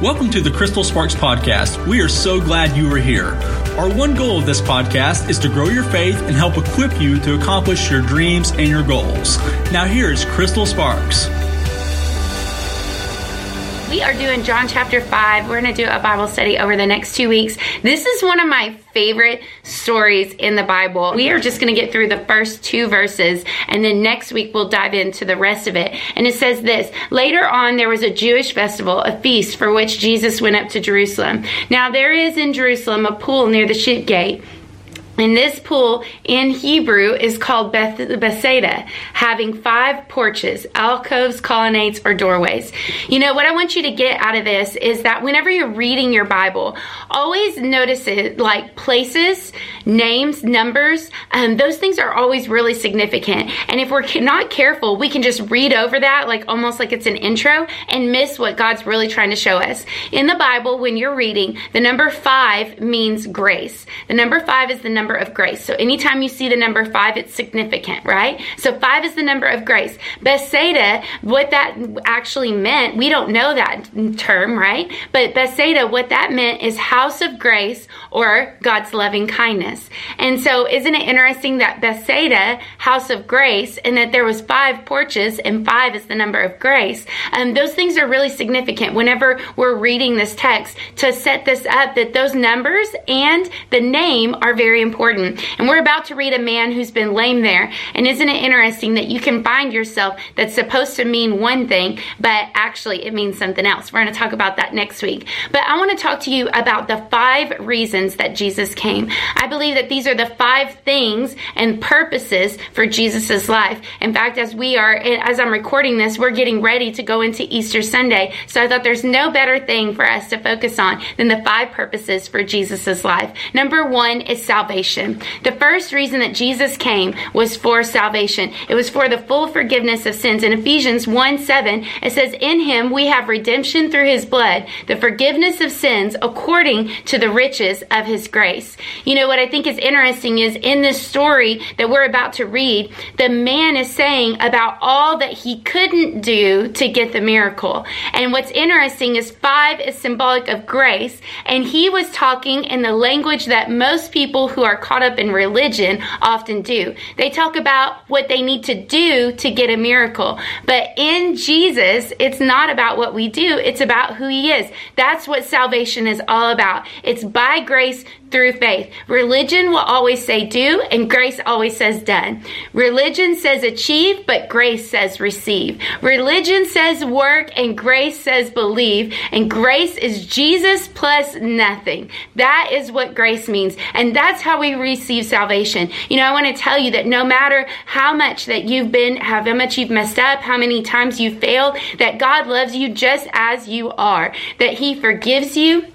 Welcome to the Crystal Sparks Podcast. We are so glad you are here. Our one goal of this podcast is to grow your faith and help equip you to accomplish your dreams and your goals. Now, here's Crystal Sparks. We are doing John chapter 5. We're going to do a Bible study over the next two weeks. This is one of my favorite stories in the Bible. We are just going to get through the first two verses, and then next week we'll dive into the rest of it. And it says this Later on, there was a Jewish festival, a feast for which Jesus went up to Jerusalem. Now, there is in Jerusalem a pool near the sheep gate and this pool in Hebrew is called Beth- Bethsaida, having five porches, alcoves, colonnades, or doorways. You know, what I want you to get out of this is that whenever you're reading your Bible, always notice it like places, names, numbers. Um, those things are always really significant. And if we're not careful, we can just read over that like almost like it's an intro and miss what God's really trying to show us. In the Bible, when you're reading, the number five means grace. The number five is the number number of grace. So anytime you see the number five, it's significant, right? So five is the number of grace. Bethsaida, what that actually meant, we don't know that term, right? But Bethsaida, what that meant is house of grace or God's loving kindness. And so isn't it interesting that Bethsaida, house of grace, and that there was five porches and five is the number of grace. Um, those things are really significant whenever we're reading this text to set this up that those numbers and the name are very important And we're about to read a man who's been lame there. And isn't it interesting that you can find yourself that's supposed to mean one thing, but actually it means something else? We're going to talk about that next week. But I want to talk to you about the five reasons that Jesus came. I believe that these are the five things and purposes for Jesus's life. In fact, as we are, as I'm recording this, we're getting ready to go into Easter Sunday. So I thought there's no better thing for us to focus on than the five purposes for Jesus's life. Number one is salvation salvation. The first reason that Jesus came was for salvation. It was for the full forgiveness of sins. In Ephesians 1 7, it says, In him we have redemption through his blood, the forgiveness of sins according to the riches of his grace. You know, what I think is interesting is in this story that we're about to read, the man is saying about all that he couldn't do to get the miracle. And what's interesting is five is symbolic of grace, and he was talking in the language that most people who are caught up in religion often do. They talk about what they need to do to get a miracle. But in Jesus, it's not about what we do, it's about who He is. That's what salvation is all about. It's by grace through faith. Religion will always say do, and grace always says done. Religion says achieve, but grace says receive. Religion says work, and grace says believe. And grace is Jesus plus nothing. That is what grace means. And that's how we receive salvation. You know, I want to tell you that no matter how much that you've been, how much you've messed up, how many times you failed, that God loves you just as you are, that He forgives you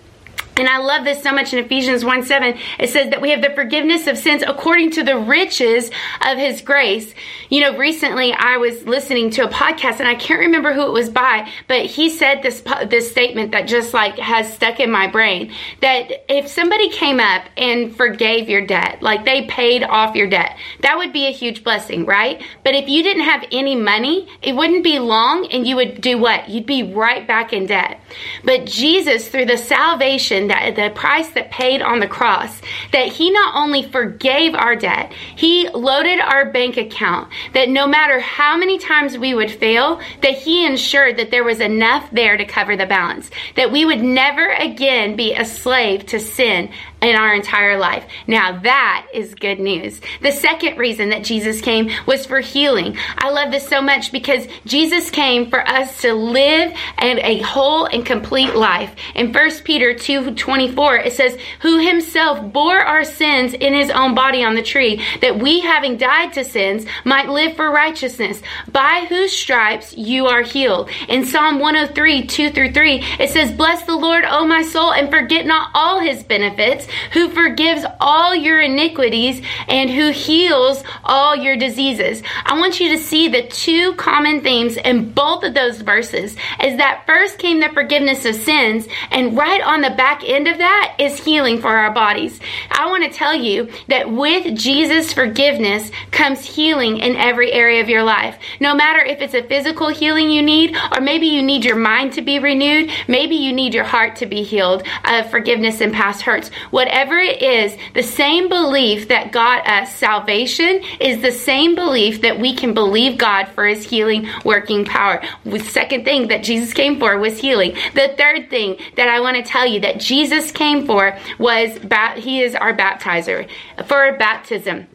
and I love this so much in Ephesians 1 7. It says that we have the forgiveness of sins according to the riches of his grace. You know, recently I was listening to a podcast and I can't remember who it was by, but he said this, this statement that just like has stuck in my brain that if somebody came up and forgave your debt, like they paid off your debt, that would be a huge blessing, right? But if you didn't have any money, it wouldn't be long and you would do what? You'd be right back in debt. But Jesus, through the salvation that the price that paid on the cross, that he not only forgave our debt, he loaded our bank account, that no matter how many times we would fail, that he ensured that there was enough there to cover the balance, that we would never again be a slave to sin in our entire life. Now that is good news. The second reason that Jesus came was for healing. I love this so much because Jesus came for us to live a whole and complete life. In 1 Peter 2 24, it says, Who himself bore our sins in his own body on the tree, that we having died to sins might live for righteousness, by whose stripes you are healed. In Psalm 103 2 through 3, it says, Bless the Lord, O my soul, and forget not all his benefits who forgives all your iniquities and who heals all your diseases. I want you to see the two common themes in both of those verses is that first came the forgiveness of sins and right on the back end of that is healing for our bodies. I want to tell you that with Jesus' forgiveness comes healing in every area of your life. No matter if it's a physical healing you need or maybe you need your mind to be renewed, maybe you need your heart to be healed of forgiveness and past hurts. Whatever it is, the same belief that got us salvation is the same belief that we can believe God for his healing working power. The second thing that Jesus came for was healing. The third thing that I want to tell you that Jesus came for was he is our baptizer for baptism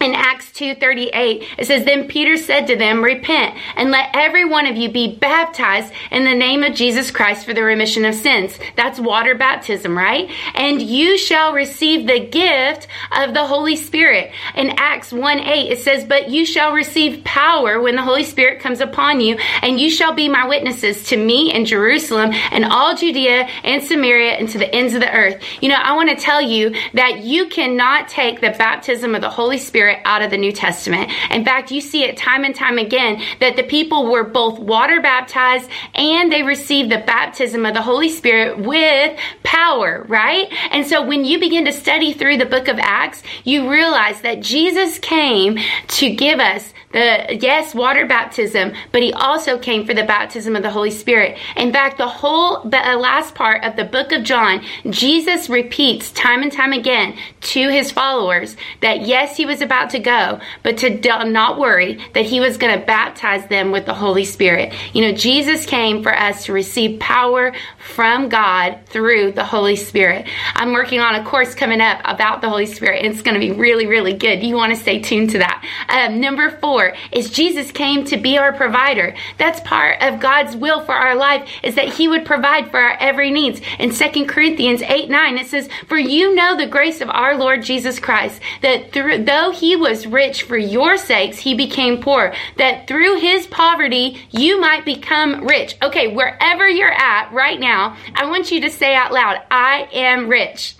in Acts 2:38 it says then Peter said to them repent and let every one of you be baptized in the name of Jesus Christ for the remission of sins that's water baptism right? And you shall receive the gift of the Holy Spirit. In Acts 1:8 it says but you shall receive power when the Holy Spirit comes upon you and you shall be my witnesses to me in Jerusalem and all Judea and Samaria and to the ends of the earth. You know I want to tell you that you cannot take the baptism of the Holy Spirit Out of the New Testament. In fact, you see it time and time again that the people were both water baptized and they received the baptism of the Holy Spirit with power, right? And so when you begin to study through the book of Acts, you realize that Jesus came to give us the yes water baptism but he also came for the baptism of the holy spirit in fact the whole the uh, last part of the book of john jesus repeats time and time again to his followers that yes he was about to go but to not worry that he was going to baptize them with the holy spirit you know jesus came for us to receive power from god through the holy spirit i'm working on a course coming up about the holy spirit and it's going to be really really good you want to stay tuned to that um, number four is Jesus came to be our provider. That's part of God's will for our life is that he would provide for our every needs. In 2 Corinthians 8, 9, it says, For you know the grace of our Lord Jesus Christ, that through, though he was rich for your sakes, he became poor, that through his poverty you might become rich. Okay, wherever you're at right now, I want you to say out loud, I am rich.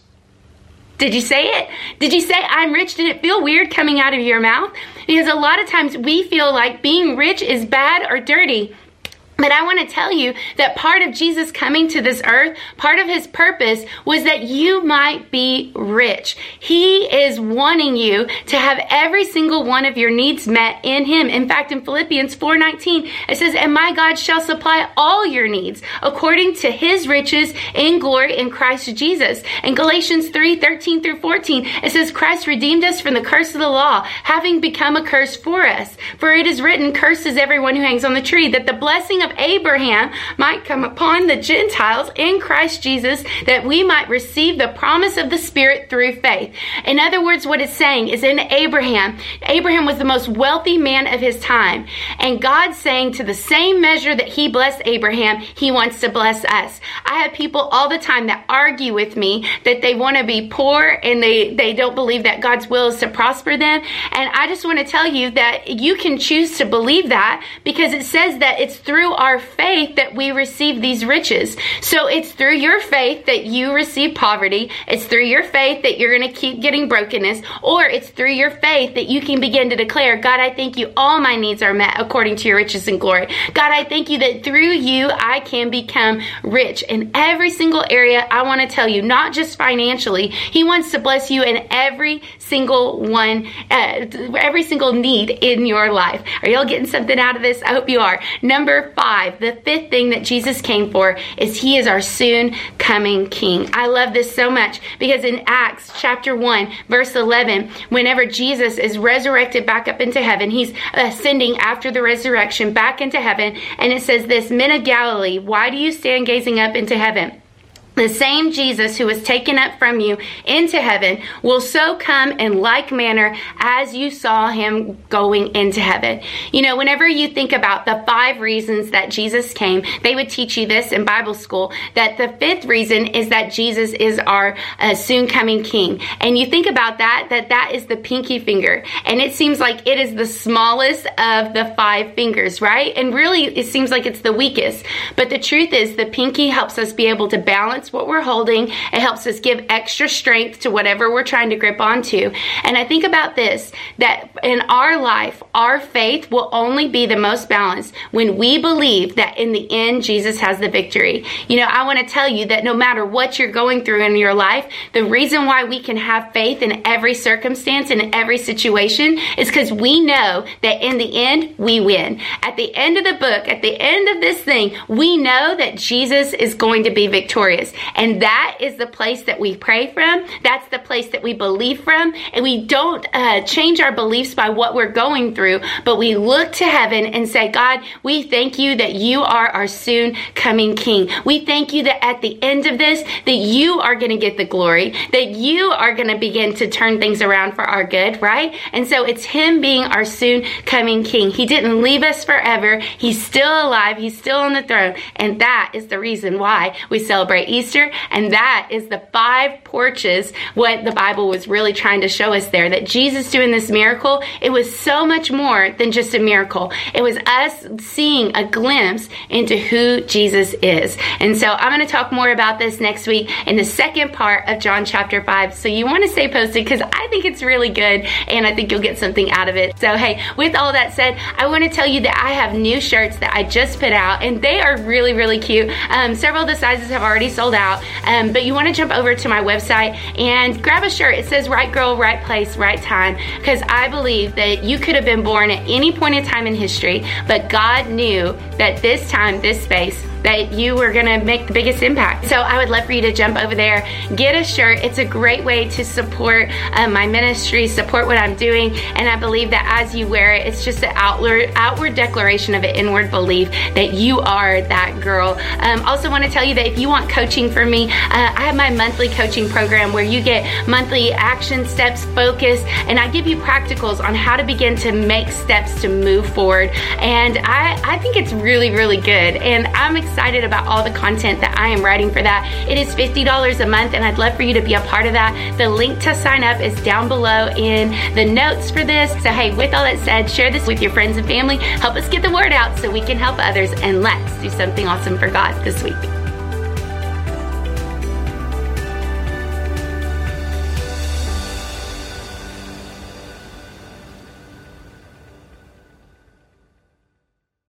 Did you say it? Did you say I'm rich? Did it feel weird coming out of your mouth? Because a lot of times we feel like being rich is bad or dirty. But I want to tell you that part of Jesus coming to this earth, part of his purpose was that you might be rich. He is wanting you to have every single one of your needs met in him. In fact, in Philippians 4:19, it says, "And my God shall supply all your needs according to his riches in glory in Christ Jesus." In Galatians 3:13 through 14, it says, "Christ redeemed us from the curse of the law, having become a curse for us. For it is written, curses everyone who hangs on the tree, that the blessing of of Abraham might come upon the Gentiles in Christ Jesus, that we might receive the promise of the Spirit through faith. In other words, what it's saying is in Abraham, Abraham was the most wealthy man of his time. And God's saying to the same measure that he blessed Abraham, he wants to bless us. I have people all the time that argue with me that they want to be poor and they, they don't believe that God's will is to prosper them. And I just want to tell you that you can choose to believe that because it says that it's through our faith that we receive these riches. So it's through your faith that you receive poverty. It's through your faith that you're going to keep getting brokenness, or it's through your faith that you can begin to declare, God, I thank you, all my needs are met according to your riches and glory. God, I thank you that through you I can become rich in every single area. I want to tell you, not just financially, He wants to bless you in every single one, uh, every single need in your life. Are y'all getting something out of this? I hope you are. Number five five, the fifth thing that Jesus came for is he is our soon coming king. I love this so much because in Acts chapter 1, verse 11, whenever Jesus is resurrected back up into heaven, he's ascending after the resurrection back into heaven, and it says this Men of Galilee, why do you stand gazing up into heaven? The same Jesus who was taken up from you into heaven will so come in like manner as you saw him going into heaven. You know, whenever you think about the five reasons that Jesus came, they would teach you this in Bible school that the fifth reason is that Jesus is our uh, soon coming king. And you think about that, that that is the pinky finger. And it seems like it is the smallest of the five fingers, right? And really, it seems like it's the weakest. But the truth is, the pinky helps us be able to balance what we're holding. It helps us give extra strength to whatever we're trying to grip onto. And I think about this that in our life, our faith will only be the most balanced when we believe that in the end, Jesus has the victory. You know, I want to tell you that no matter what you're going through in your life, the reason why we can have faith in every circumstance in every situation is because we know that in the end, we win. At the end of the book, at the end of this thing, we know that Jesus is going to be victorious. And that is the place that we pray from. That's the place that we believe from. And we don't uh, change our beliefs by what we're going through, but we look to heaven and say, God, we thank you that you are our soon coming King. We thank you that at the end of this, that you are going to get the glory, that you are going to begin to turn things around for our good, right? And so it's Him being our soon coming King. He didn't leave us forever. He's still alive. He's still on the throne. And that is the reason why we celebrate Easter. And that is the five porches, what the Bible was really trying to show us there, that Jesus doing this miracle, it was so much more than just a miracle. It was us seeing a glimpse into who Jesus is. And so I'm going to talk more about this next week in the second part of John chapter 5. So you want to stay posted because I think it's really good and I think you'll get something out of it. So, hey, with all that said, I want to tell you that I have new shirts that I just put out and they are really, really cute. Um, several of the sizes have already sold out, um, but you want to jump over to my website and grab a shirt. It says right girl, right place, right time because I believe that you could have been born at any point in time in history, but God knew that this time, this space, that you were to make the biggest impact. So I would love for you to jump over there, get a shirt. It's a great way to support uh, my ministry, support what I'm doing. And I believe that as you wear it, it's just an outward, outward declaration of an inward belief that you are that girl. Um, also, want to tell you that if you want coaching from me, uh, I have my monthly coaching program where you get monthly action steps, focus, and I give you practicals on how to begin to make steps to move forward. And I, I think it's really, really good. And I'm excited excited about all the content that I am writing for that. It is $50 a month, and I'd love for you to be a part of that. The link to sign up is down below in the notes for this. So, hey, with all that said, share this with your friends and family. Help us get the word out so we can help others, and let's do something awesome for God this week.